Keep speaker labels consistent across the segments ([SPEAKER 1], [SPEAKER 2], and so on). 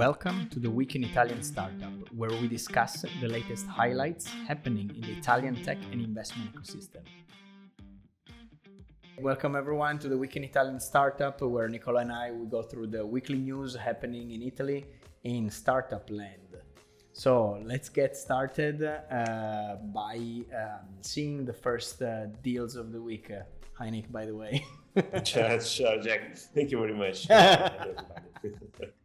[SPEAKER 1] Welcome to the Week in Italian Startup, where we discuss the latest highlights happening in the Italian tech and investment ecosystem. Welcome everyone to the Week in Italian Startup, where Nicola and I will go through the weekly news happening in Italy in startup land. So let's get started uh, by um, seeing the first uh, deals of the week. Uh, hi Nick, by the way.
[SPEAKER 2] sure, sure, Jack. Thank you very much.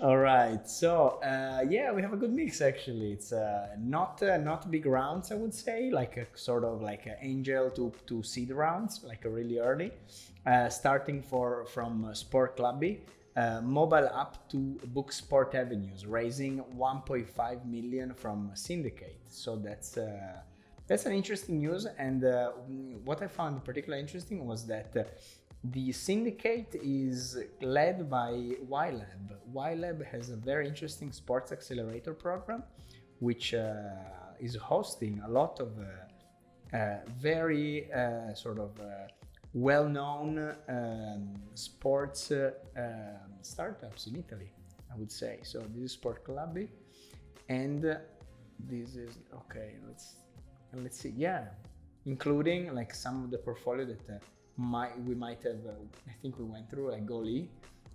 [SPEAKER 1] All right, so uh, yeah, we have a good mix actually. It's uh, not uh, not big rounds, I would say, like a sort of like an angel to to seed rounds, like a really early, uh, starting for from uh, Sportclubby, uh, mobile app to book sport avenues, raising 1.5 million from Syndicate. So that's that's an interesting news. And what I found particularly interesting was that the syndicate is led by Wylab. Wylab has a very interesting sports accelerator program, which uh, is hosting a lot of uh, uh, very uh, sort of uh, well-known um, sports uh, um, startups in Italy, I would say. So this is Sportclubby, and this is okay. Let's let's see. Yeah, including like some of the portfolio that might we might have uh, I think we went through like Goli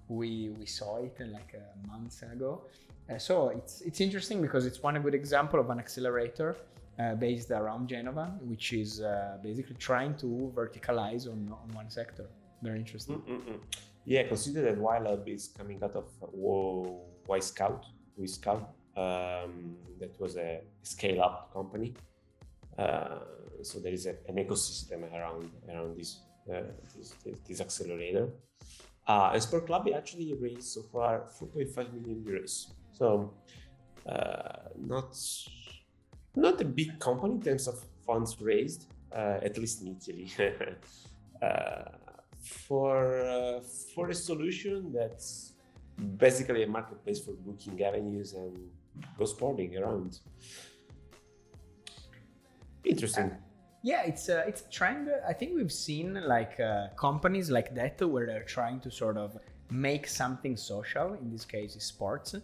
[SPEAKER 1] we we saw it uh, like uh, months ago. Uh, so it's it's interesting because it's one good example of an accelerator uh, based around Genova which is uh, basically trying to verticalize on, on one sector. Very interesting. Mm-mm-mm.
[SPEAKER 2] yeah consider that Wylab is coming out of Wyscout Y Scout um, that was a scale up company so there is a, an ecosystem around around this. uh, this, this, accelerator. Uh, and Sport Club actually raised so far 4.5 million euros. So uh, not not a big company in terms of funds raised, uh, at least in Italy. uh, for uh, for a solution that's basically a marketplace for booking avenues and go sporting around. Interesting
[SPEAKER 1] yeah it's a, it's a trend. I think we've seen like uh, companies like that where they're trying to sort of make something social in this case sports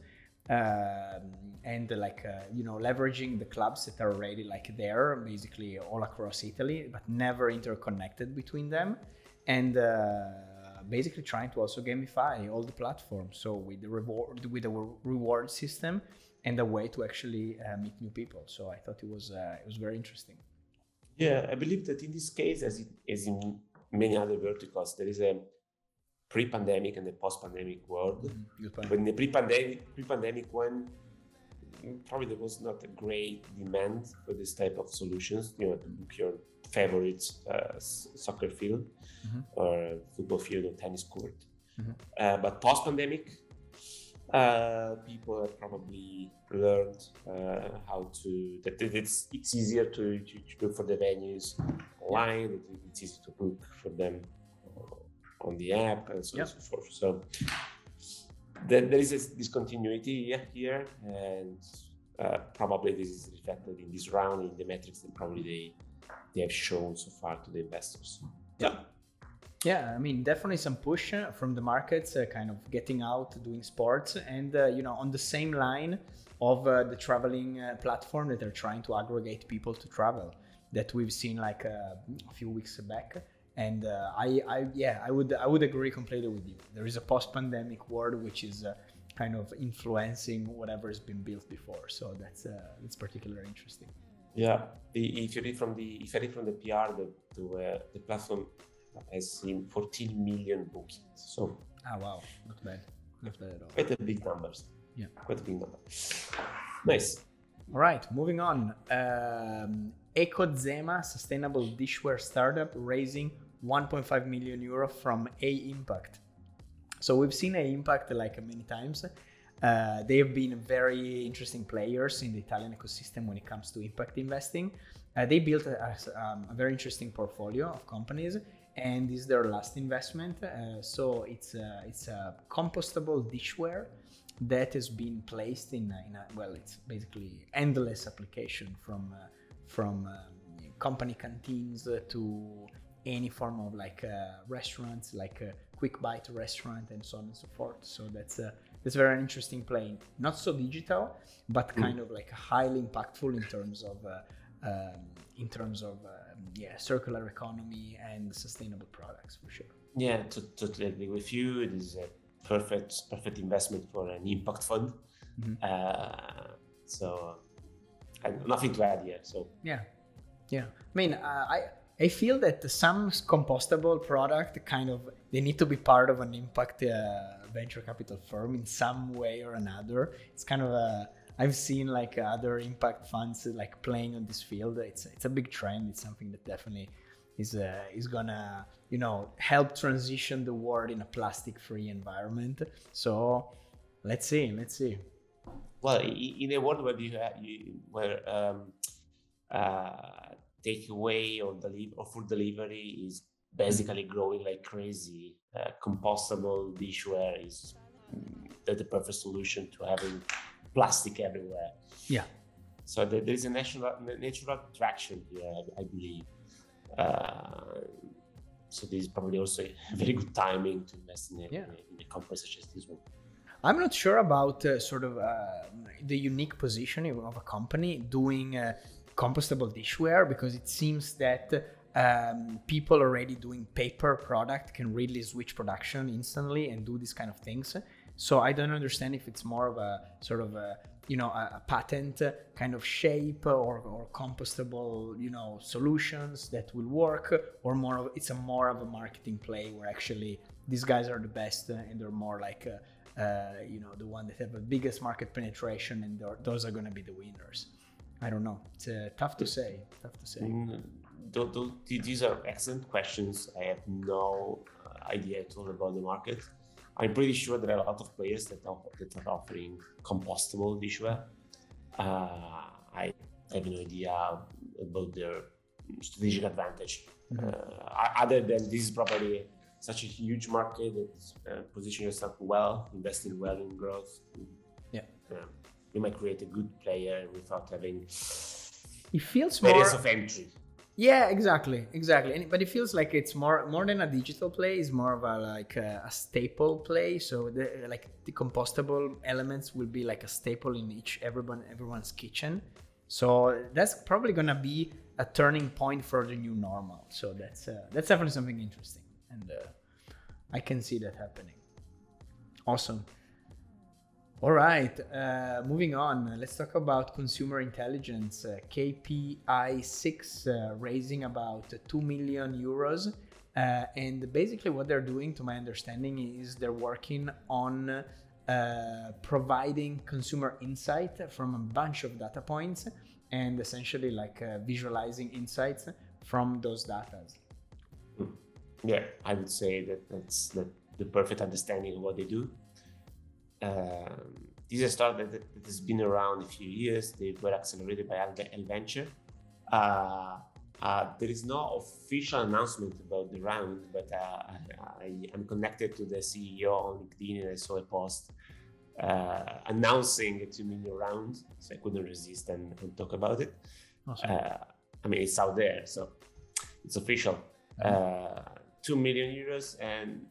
[SPEAKER 1] um, and like uh, you know leveraging the clubs that are already like there basically all across italy but never interconnected between them and uh, basically trying to also gamify all the platforms. So with the reward with a reward system and a way to actually uh, meet new people. So i thought it was uh, it was very interesting
[SPEAKER 2] yeah, I believe that in this case, as, it, as in many other verticals, there is a pre-pandemic and a post-pandemic world. Mm-hmm. But in the pre-pandemic, pre-pandemic one, probably there was not a great demand for this type of solutions. You know, to book your favorite uh, soccer field mm-hmm. or football field or tennis court. Mm-hmm. Uh, but post-pandemic, uh, people have probably learned uh, how to that it's it's easier to, to, to, look for the venues online it's easy to book for them on the app and so yep. on and so forth. So then there is a discontinuity here and uh, probably this is reflected in this round in the metrics that probably they they have shown so far to the investors. Yeah
[SPEAKER 1] yeah, I mean, definitely some push from the markets, uh, kind of getting out, doing sports, and uh, you know, on the same line of uh, the traveling uh, platform that are trying to aggregate people to travel that we've seen like uh, a few weeks back. And uh, I, I, yeah, I would, I would agree completely with you. There is a post-pandemic world which is kind of influencing whatever has been built before. So that's that's particularly interesting.
[SPEAKER 2] Yeah, if you read from the if you read from the PR, the the, the platform has seen 14 million bookings. So,
[SPEAKER 1] ah, wow, not bad, not bad at all.
[SPEAKER 2] Quite a big numbers.
[SPEAKER 1] Yeah,
[SPEAKER 2] quite a big number. Nice.
[SPEAKER 1] All right, moving on. Um, Ecozema, sustainable dishware startup, raising 1.5 million euro from A Impact. So we've seen A Impact like many times. Uh, they have been very interesting players in the Italian ecosystem when it comes to impact investing. Uh, they built a, a, um, a, very interesting portfolio of companies and is their last investment. Uh, so it's a, it's a compostable dishware that has been placed in, in a, well, it's basically endless application from uh, from um, company canteens to any form of like uh, restaurants, like a quick bite restaurant and so on and so forth. So that's a that's very interesting play. Not so digital, but mm. kind mm. of like highly impactful in terms of uh, um, in terms of yeah circular economy and sustainable products for sure.
[SPEAKER 2] Yeah, to, totally agree with you. It is a perfect perfect investment for an impact fund. Mm-hmm. Uh, so nothing to add here. So
[SPEAKER 1] yeah, yeah. I mean, uh, I I feel that some compostable product kind of they need to be part of an impact uh, venture capital firm in some way or another. It's kind of a I've seen like other impact funds like playing on this field. It's it's a big trend. It's something that definitely is uh, is gonna you know help transition the world in a plastic free environment. So let's see, let's see.
[SPEAKER 2] Well, in a world where you, have, you where um, uh, takeaway or deliver or food delivery is basically growing like crazy. Uh, compostable dishware is the, the perfect solution to having plastic everywhere.
[SPEAKER 1] Yeah.
[SPEAKER 2] So there, there is a natural natural attraction here, I, I believe. Uh, so this is probably also a very good timing to invest in a, yeah. in a company such as this one.
[SPEAKER 1] I'm not sure about uh, sort of uh, the unique positioning of a company doing uh, compostable dishware because it seems that um, people already doing paper product can really switch production instantly and do these kind of things. So I don't understand if it's more of a sort of a you know a, a patent kind of shape or, or compostable you know solutions that will work or more of it's a more of a marketing play where actually these guys are the best and they're more like uh, uh, you know the one that have the biggest market penetration and those are going to be the winners I don't know. It's uh, tough to say. Tough to say. Mm,
[SPEAKER 2] these are excellent questions. I have no uh, idea at all about the market. I'm pretty sure there are a lot of players that are, that are offering compostable dishware. Uh, I have no idea about their strategic advantage. Mm-hmm. Uh, other than this is probably such a huge market that uh, position yourself well, investing well in growth.
[SPEAKER 1] Yeah
[SPEAKER 2] you might create a good player without having
[SPEAKER 1] it feels
[SPEAKER 2] barriers
[SPEAKER 1] more,
[SPEAKER 2] of entry.
[SPEAKER 1] Yeah, exactly, exactly. But it feels like it's more more than a digital play. It's more of a like a, a staple play. So the like the compostable elements will be like a staple in each everyone everyone's kitchen. So that's probably gonna be a turning point for the new normal. So that's uh, that's definitely something interesting, and uh, I can see that happening. Awesome. All right, uh, moving on. Let's talk about consumer intelligence. Uh, KPI6 uh, raising about 2 million euros. Uh, and basically, what they're doing, to my understanding, is they're working on uh, providing consumer insight from a bunch of data points and essentially like uh, visualizing insights from those data.
[SPEAKER 2] Yeah, I would say that that's the, the perfect understanding of what they do um, this is a startup that, that, has been around a few years. They were accelerated by L Venture. Uh, uh, there is no official announcement about the round, but uh, I, am connected to the CEO on LinkedIn and I saw a post uh, announcing a 2 million round. So I couldn't resist and, and talk about it. Awesome. Uh, I mean, it's out there, so it's official. Mm-hmm. Uh, 2 million euros and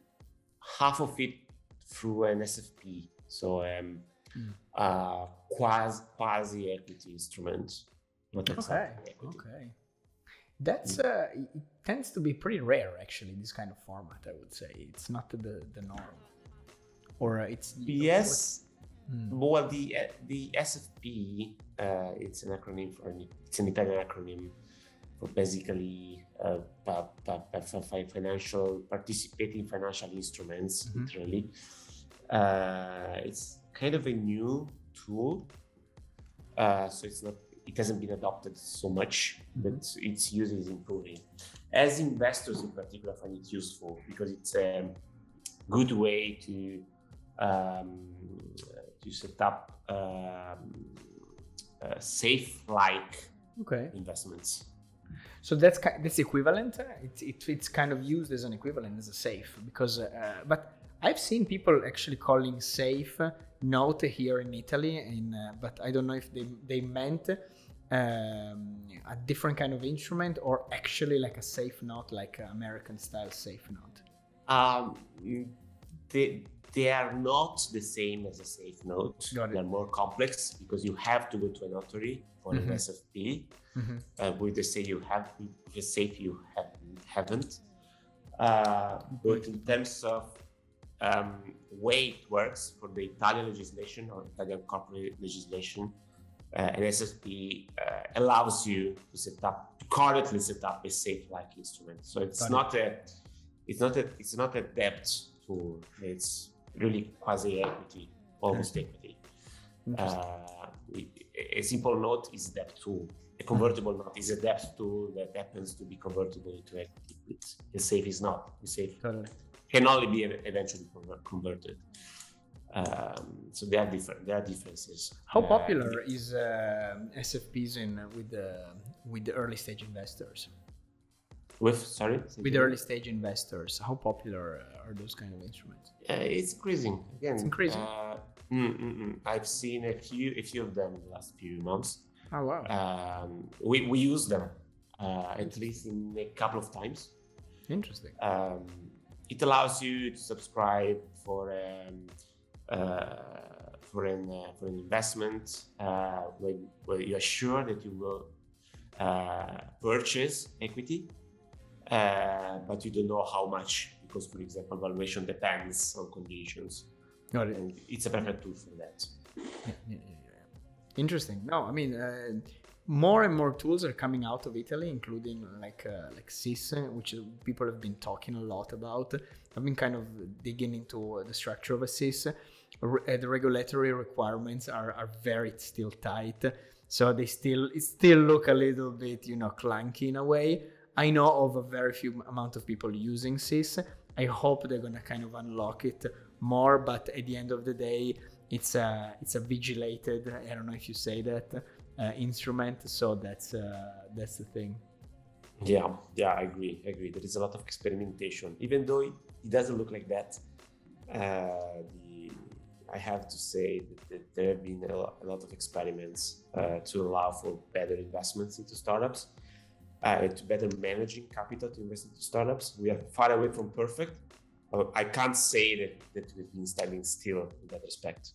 [SPEAKER 2] half of it through an SFP so um, mm. uh, quasi quasi equity instrument.
[SPEAKER 1] Not okay. Okay. That's uh, it tends to be pretty rare actually. This kind of format, I would say, it's not the the norm, or uh, it's
[SPEAKER 2] yes. Mm. Well, the the SFP, uh, it's an acronym for it's an Italian acronym for basically uh, financial participating financial instruments, mm-hmm. literally. Uh, it's kind of a new tool, uh, so it's not it hasn't been adopted so much, mm-hmm. but its use is improving. As investors, in particular, find it useful because it's a good way to um, to set up um, uh, safe like
[SPEAKER 1] okay.
[SPEAKER 2] investments.
[SPEAKER 1] So that's that's equivalent. It, it, it's kind of used as an equivalent as a safe because, uh, but I've seen people actually calling safe note here in Italy, in, uh, but I don't know if they, they meant um, a different kind of instrument or actually like a safe note, like American style safe note.
[SPEAKER 2] Um, they, they are not the same as a safe note. They're more complex because you have to go to a notary for mm-hmm. an SFP. Mm-hmm. Uh, with the say you have, the safe you have, haven't. Uh, but in terms of um, way it works for the Italian legislation or Italian corporate legislation, uh, an SFP uh, allows you to set up, to correctly set up a safe-like instrument. So it's not a, it's not a, it's not a debt tool. It's really quasi equity, almost equity. Uh, a simple note is a debt tool. A convertible note is a debt tool that happens to be convertible into equity. The safe is not. The safe totally. Can only be eventually converted. Um, so there are different. There are differences.
[SPEAKER 1] How uh, popular is uh, SFPs in uh, with the with the early stage investors?
[SPEAKER 2] With sorry,
[SPEAKER 1] with early stage investors, how popular are those kind of instruments?
[SPEAKER 2] Uh, it's increasing again.
[SPEAKER 1] It's increasing. Uh,
[SPEAKER 2] mm, mm, mm. I've seen a few a few of them in the last few months.
[SPEAKER 1] Oh wow!
[SPEAKER 2] Um, we we use them uh, at least in a couple of times.
[SPEAKER 1] Interesting.
[SPEAKER 2] Um, it allows you to subscribe for. Um, uh, for an uh, for an investment uh, when, when you are sure that you will purchase equity, but you don't know how much because, for example, valuation depends on conditions. Got it. And it's a perfect tool for that. Yeah,
[SPEAKER 1] yeah, yeah, Interesting. No, I mean, uh, more and more tools are coming out of Italy, including like uh, like SIS, which people have been talking a lot about. I've been kind of digging into the structure of a SIS. Uh, the regulatory requirements are, are very still tight. So they still still look a little bit, you know, clunky in a way. I know of a very few amount of people using SIS. I hope they're gonna kind of unlock it more, but at the end of the day, it's a it's a vigilated. I don't know if you say that uh, instrument. So that's uh, that's the thing.
[SPEAKER 2] Yeah, yeah, I agree. I agree. There is a lot of experimentation, even though it, it doesn't look like that. Uh, the I have to say that, that there have been a lot, a lot of experiments uh, to allow for better investments into startups, uh, to better managing capital to invest into startups. We are far away from perfect. I can't say that, that we've been standing still in that respect.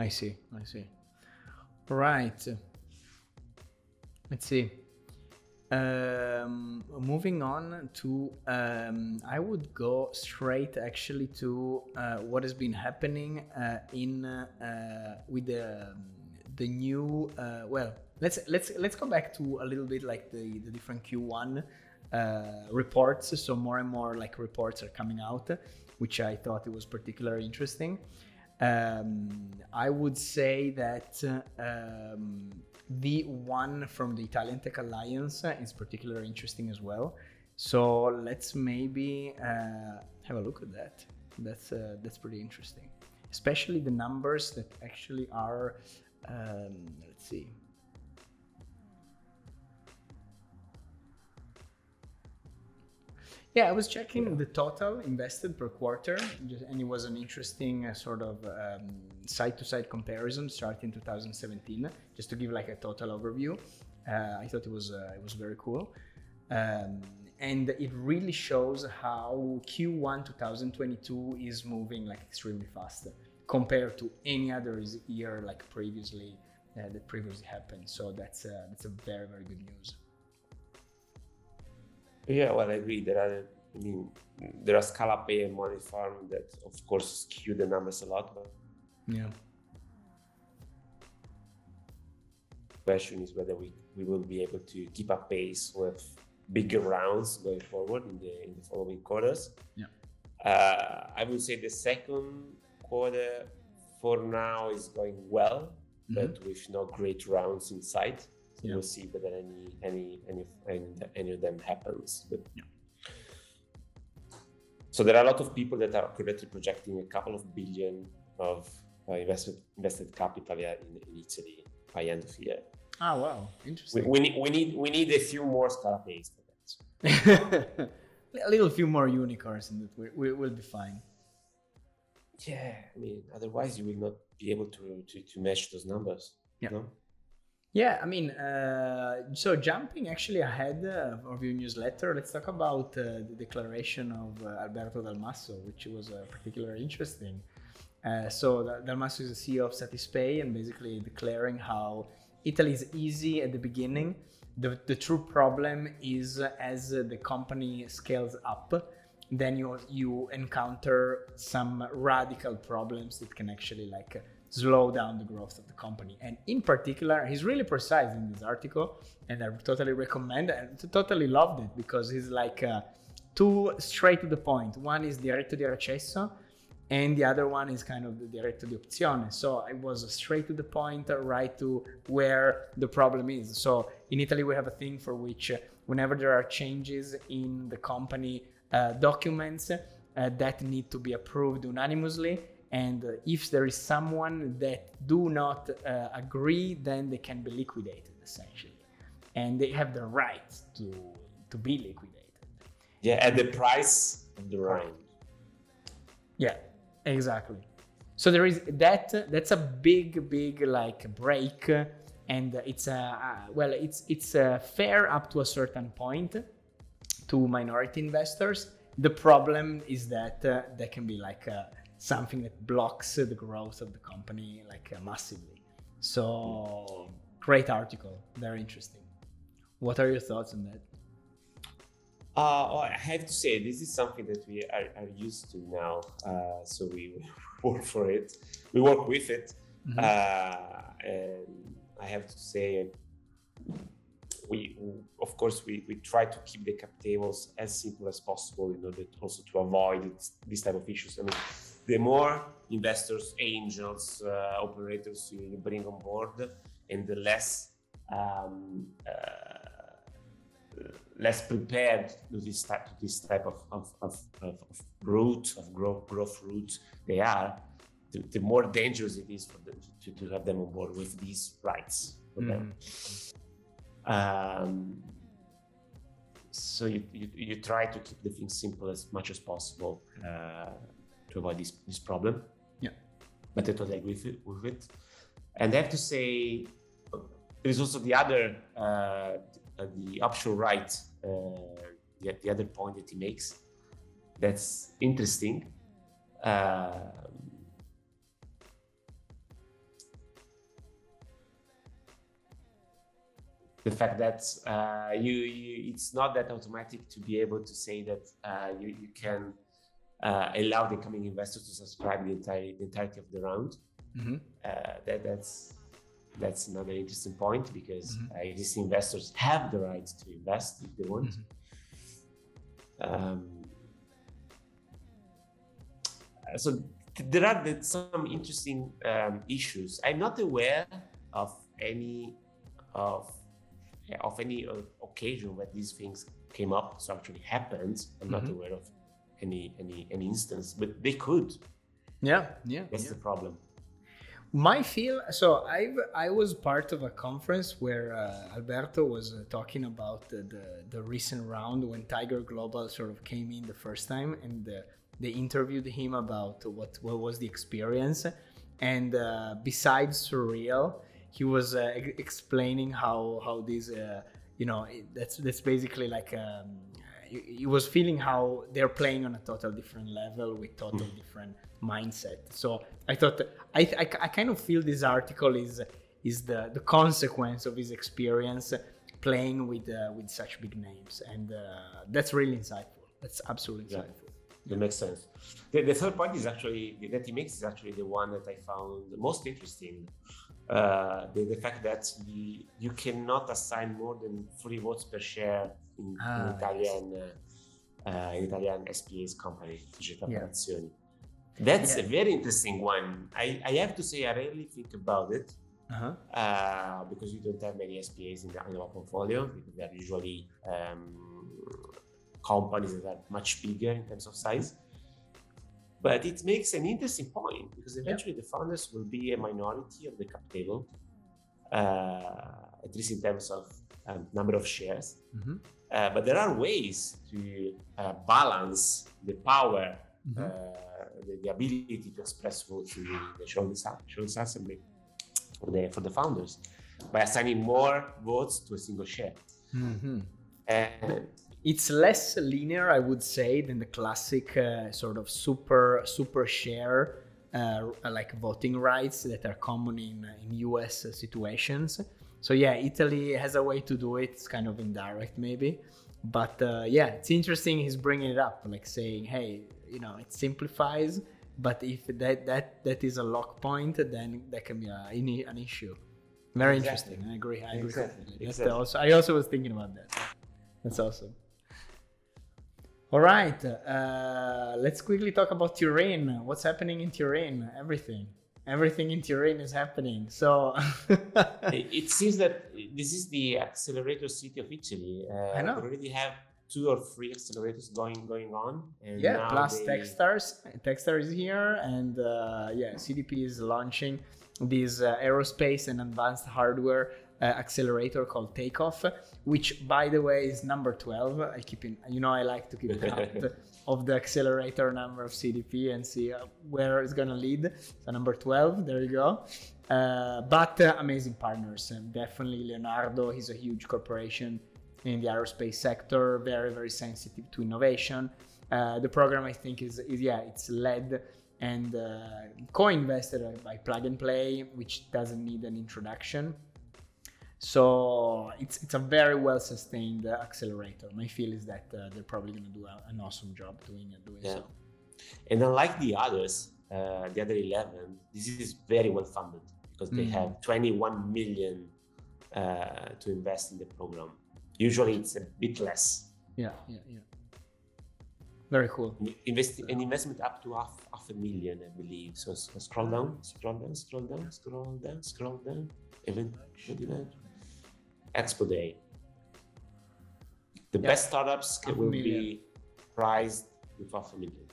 [SPEAKER 1] I see. I see. Right. Let's see. Um, moving on to, um, I would go straight actually to uh, what has been happening uh, in uh, with the the new. Uh, well, let's let's let's go back to a little bit like the the different Q1 uh, reports. So more and more like reports are coming out, which I thought it was particularly interesting. Um, I would say that. Um, the one from the Italian Tech Alliance is particularly interesting as well. So let's maybe uh, have a look at that. That's uh, that's pretty interesting, especially the numbers that actually are. Um, let's see. Yeah, I was checking the total invested per quarter, and it was an interesting uh, sort of side to side comparison starting 2017, just to give like a total overview. Uh, I thought it was uh, it was very cool, um, and it really shows how Q1 2022 is moving like extremely fast compared to any other year like previously uh, that previously happened. So that's uh, that's a very very good news.
[SPEAKER 2] Yeah, well, I agree. There are, I mean, there are Scalapay and Moneyfarm that, of course, skew the numbers a lot. But
[SPEAKER 1] yeah.
[SPEAKER 2] Question is whether we, we will be able to keep up pace with bigger rounds going forward in the in the following quarters.
[SPEAKER 1] Yeah.
[SPEAKER 2] Uh, I would say the second quarter for now is going well, mm-hmm. but with no great rounds in sight yeah. we'll see whether any any any any, of them happens. But yeah. so there are a lot of people that are currently projecting a couple of billion of uh, invested invested capital in, in Italy by end of the year.
[SPEAKER 1] Oh wow, interesting.
[SPEAKER 2] We, we, need we need we need a few more Scalapays for
[SPEAKER 1] that. a little few more unicorns, and we, we will be fine.
[SPEAKER 2] Yeah, I mean, otherwise you will not be able to to, to match those numbers.
[SPEAKER 1] Yeah. Know? Yeah, I mean, uh, so jumping actually ahead of your newsletter, let's talk about uh, the declaration of uh, Alberto Dalmasso, which was uh, particularly interesting. Uh, so Dalmasso is the CEO of Satispay and basically declaring how Italy is easy at the beginning. The, the true problem is as the company scales up, then you you encounter some radical problems that can actually like slow down the growth of the company. And in particular, he's really precise in this article, and I totally recommend and totally loved it because he's like uh, two straight to the point. One is diritto di recesso, and the other one is kind of the diritto di opzione. So it was straight to the point, right to where the problem is. So in Italy, we have a thing for which, uh, whenever there are changes in the company uh, documents, uh, that need to be approved unanimously and if there is someone that do not uh, agree then they can be liquidated essentially. And they have the right to to be liquidated.
[SPEAKER 2] Yeah at the price of the right.
[SPEAKER 1] Yeah exactly. So there is that that's a big big like break and it's a uh, well it's it's uh, fair up to a certain point to minority investors. The problem is that uh, there can be like a, something that blocks the growth of the company like uh, massively. So great article, very interesting. What are your thoughts on that?
[SPEAKER 2] Uh, oh, I have to say, this is something that we are, are used to now. Uh, so we work for it, we work with it. Mm-hmm. Uh, and I have to say, we, of course, we, we try to keep the cap tables as simple as possible in order to also to avoid this type of issues. I mean, the more investors, angels, uh, operators you, bring on board, and the less um, uh, less prepared to this type to this type of of, of, of, of route of growth growth route they are, the, the, more dangerous it is for them to, to have them on board with these rights for mm. them. Um, so you, you, you, try to keep the things simple as much as possible. Uh, to avoid this, this problem.
[SPEAKER 1] Yeah.
[SPEAKER 2] But I totally agree with it. With it. And I have to say, there is also the other, uh, the offshore right, uh, the, the other point that he makes that's interesting. Uh, the fact that uh, you, you, it's not that automatic to be able to say that uh, you, you can uh, allow the incoming investors to subscribe the entire the entirety of the round. Mm-hmm. Uh, that, that's that's another interesting point because mm-hmm. uh, existing investors have the right to invest if they want. Mm-hmm. Um, so there are some interesting um, issues. I'm not aware of any of of any occasion where these things came up. So actually happened. I'm not mm-hmm. aware of any any any instance, but they could.
[SPEAKER 1] Yeah, yeah.
[SPEAKER 2] That's
[SPEAKER 1] yeah.
[SPEAKER 2] the problem.
[SPEAKER 1] My feel so I I was part of a conference where uh, Alberto was uh, talking about the, the, the recent round when Tiger Global sort of came in the first time and uh, they interviewed him about what what was the experience and uh, besides surreal he was uh, explaining how how these uh, you know that's that's basically like um, he was feeling how they're playing on a total different level with total mm. different mindset. So I thought I, I, I, kind of feel this article is is the the consequence of his experience playing with uh, with such big names, and uh, that's really insightful. That's absolutely insightful.
[SPEAKER 2] Yeah, makes sense. The, the, third point is actually that he makes is actually the one that I found the most interesting. Uh, the, the fact that the, you cannot assign more than three votes per share in, ah, in Italian yes. uh, Italian SPA's company, Società yeah. per Azioni. That's yeah. a very interesting one. I, I have to say I rarely think about it uh-huh. uh, because we don't have many SPAs in, the, in our portfolio because they're usually um, companies that are much bigger in terms of size. But it makes an interesting point because eventually yeah. the founders will be a minority of the cap table, uh, at least in terms of um, number of shares. Mm-hmm. Uh, but there are ways to uh, balance the power, mm-hmm. Uh, the, the, ability to express votes in the shareholders, assembly for the, for the founders. by assigning more votes to a single share.
[SPEAKER 1] Mm-hmm.
[SPEAKER 2] And
[SPEAKER 1] it's less linear, I would say, than the classic uh, sort of super super share uh, like voting rights that are common in in US situations. So yeah, Italy has a way to do it. It's kind of indirect, maybe, but uh, yeah, it's interesting. He's bringing it up, like saying, "Hey, you know, it simplifies." But if that that that is a lock point, then that can be a, an issue. Very exactly. interesting. I agree. I agree. Exactly. exactly. Also, I also was thinking about that. That's awesome. All right. Uh, let's quickly talk about Turin. What's happening in Turin? Everything. Everything in Turin is happening. So
[SPEAKER 2] it seems that this is the accelerator city of Italy. Uh, I know. We already have two or three accelerators going going on.
[SPEAKER 1] yeah, plus they... Techstars. Techstars is here, and uh, yeah, CDP is launching this uh, aerospace and advanced hardware uh, accelerator called Takeoff, which by the way is number 12. I keep in, you know, I like to keep count of the accelerator number of CDP and see uh, where it's gonna lead. So number 12, there you go. Uh, but uh, amazing partners, and definitely Leonardo. He's a huge corporation in the aerospace sector, very very sensitive to innovation. Uh, the program I think is, is yeah, it's led and uh, co-invested by Plug and Play, which doesn't need an introduction. So it's it's a very well sustained accelerator. My feel is that uh, they're probably going to do a, an awesome job doing doing yeah. so.
[SPEAKER 2] And unlike the others, uh, the other eleven, this is very well funded because they mm. have 21 million uh, to invest in the program. Usually, it's a bit less.
[SPEAKER 1] Yeah, yeah, yeah. Very cool.
[SPEAKER 2] Invest an investment up to half half a million, I believe. So, so scroll down, scroll down, scroll down, scroll down, scroll down. Even Expo Day. The yeah. best startups will be prized with half a million.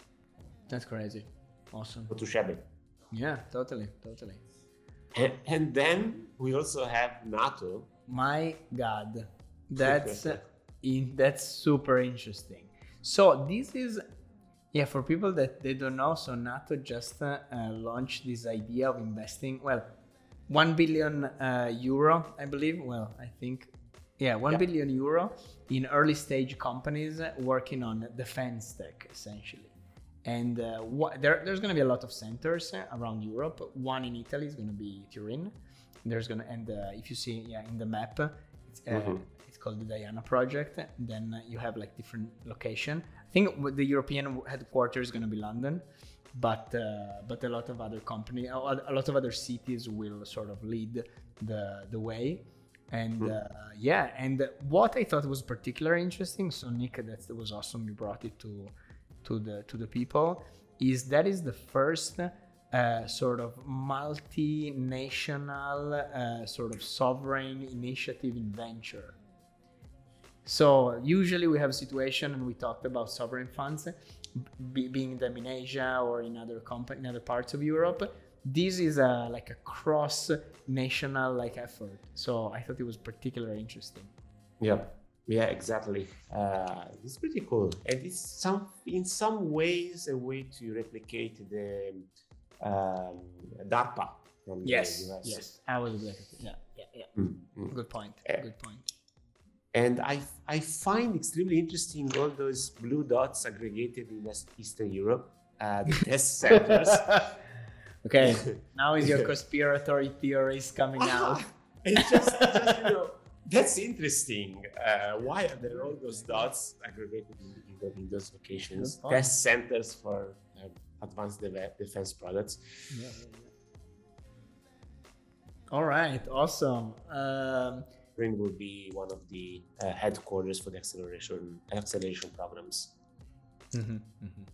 [SPEAKER 1] That's crazy. Awesome.
[SPEAKER 2] To Shabby.
[SPEAKER 1] Yeah, totally, totally.
[SPEAKER 2] And, and, then we also have NATO.
[SPEAKER 1] My God, that's in, that's super interesting. So this is, yeah, for people that they don't know. So NATO just uh, launched this idea of investing. Well, 1 billion uh, euro, I believe. Well, I think, yeah, one yeah. billion euro in early stage companies working on defense tech, essentially. And uh, wh- there, there's going to be a lot of centers around Europe. One in Italy is going to be Turin. There's going to, and uh, if you see, yeah, in the map, it's, uh, mm-hmm. it's called the Diana project. Then you have like different location. I think the European headquarters is going to be London but uh, but a lot of other company, a lot of other cities will sort of lead the the way. And mm. uh, yeah, and what I thought was particularly interesting, so Nick, that was awesome. You brought it to to the to the people. Is that is the first uh, sort of multinational uh, sort of sovereign initiative in venture. So usually we have a situation, and we talked about sovereign funds be, being them in Asia or in other comp- in other parts of Europe. This is a like a cross national like effort. So I thought it was particularly interesting.
[SPEAKER 2] Yeah. Yeah, exactly. Uh, it's pretty cool, and it's some in some ways a way to replicate the um, DARPA
[SPEAKER 1] from yes, the US. Yes, I was like, yeah, yeah, yeah. Mm-hmm. Good point. Good point.
[SPEAKER 2] And I, I find extremely interesting all those blue dots aggregated in Eastern Europe, uh, the test centers.
[SPEAKER 1] okay, now is your conspiratory theories coming out?
[SPEAKER 2] it's just, just, you know, that's interesting. Uh, why are there all those dots aggregated in, in, those locations? Test centers for uh, advanced de- defense products. Yeah, yeah, yeah.
[SPEAKER 1] All right, awesome. Um,
[SPEAKER 2] Turin will be one of the uh, headquarters for the acceleration acceleration programs. Mm-hmm, mm-hmm.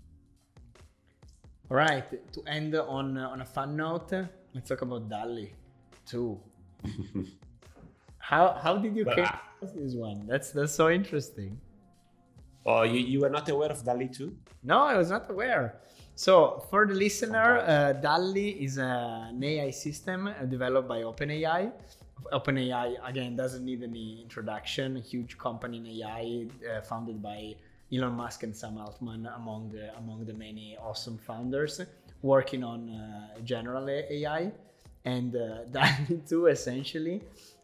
[SPEAKER 1] All right. To end on on a fun note, let's talk about DALL-E 2. how how did you get this one? That's that's so interesting.
[SPEAKER 2] Oh, you, you were not aware of DALL-E 2?
[SPEAKER 1] No, I was not aware. So, for the listener, uh, DALL-E is an AI system developed by OpenAI OpenAI again doesn't need any introduction. Huge company in AI uh, founded by Elon Musk and Sam Altman among the, among the many awesome founders working on uh, general AI. And uh, DALL-E 2 essentially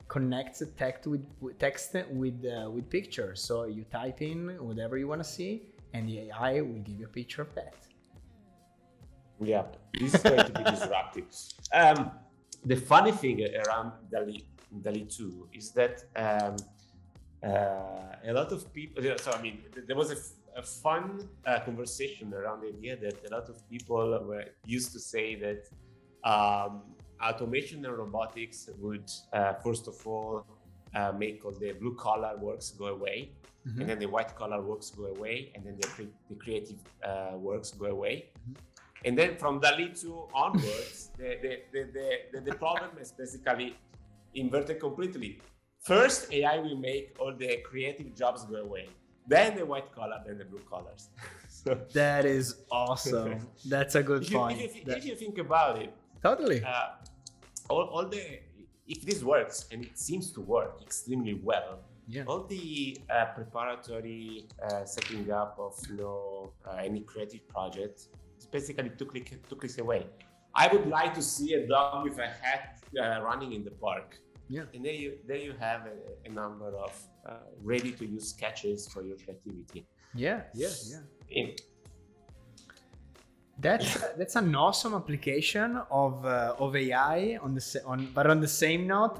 [SPEAKER 1] connects text with text with uh, with pictures. So you type in whatever you want to see, and the AI will give you a picture of that.
[SPEAKER 2] Yeah, this is going to be disruptive. Um, the funny thing around DALL-E, DALL-E 2 is that um, uh, a lot of people. So I mean, there was a, a fun uh, conversation around the idea that a lot of people were used to say that um, automation and robotics would uh, first of all uh, make all the blue collar works go away, mm-hmm. and then the white collar works go away, and then the, cre- the creative uh, works go away. Mm-hmm. And then from DALL-E 2 onwards, the, the, the, the, the problem is basically inverted completely. First, AI will make all the creative jobs go away. Then the white collar, then the blue collars.
[SPEAKER 1] so, that is awesome. That's a good
[SPEAKER 2] if
[SPEAKER 1] point.
[SPEAKER 2] You, if, you, if, you, think about it,
[SPEAKER 1] totally.
[SPEAKER 2] Uh, all, all the if this works and it seems to work extremely well, yeah. all the uh, preparatory uh, setting up of you know uh, any creative project is basically two, click, two clicks away. I would like to see a dog with a hat uh, running in the park.
[SPEAKER 1] Yeah.
[SPEAKER 2] And there you there you have a, a number of uh, ready to use sketches for your creativity.
[SPEAKER 1] Yeah, yeah, yeah. In, that's that's an awesome application of uh, of AI on the on but on the same note,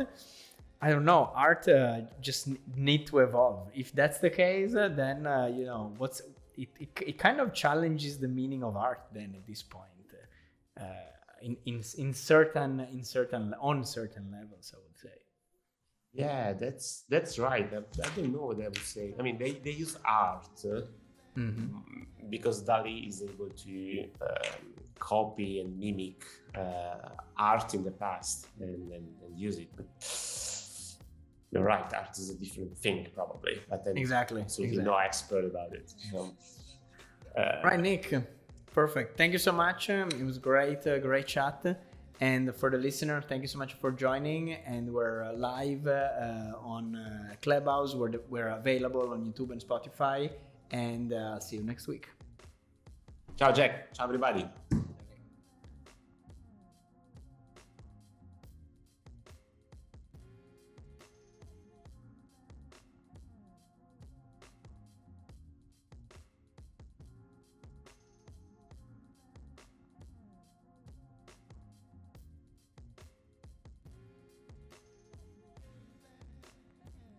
[SPEAKER 1] I don't know. Art uh, just need to evolve. If that's the case, uh, then uh, you know what's it, it, it. kind of challenges the meaning of art. Then at this point, uh, in in in certain in certain on certain levels, I would say.
[SPEAKER 2] Yeah, that's that's right. I, I don't know what I would say. I mean, they they use art mm-hmm. because DALL-E is able to um, copy and mimic uh, art in the past and, and, and, use it. But you're right, art is a different thing probably. But I'm
[SPEAKER 1] exactly,
[SPEAKER 2] absolutely
[SPEAKER 1] exactly.
[SPEAKER 2] no expert about it. So,
[SPEAKER 1] uh, right, Nick. Perfect. Thank you so much. It was great, uh, great chat. And for the listener, thank you so much for joining. And we're uh, live uh, on uh, Clubhouse. We're, we're available on YouTube and Spotify and uh, see you next week.
[SPEAKER 2] Ciao, Jack. Ciao, everybody.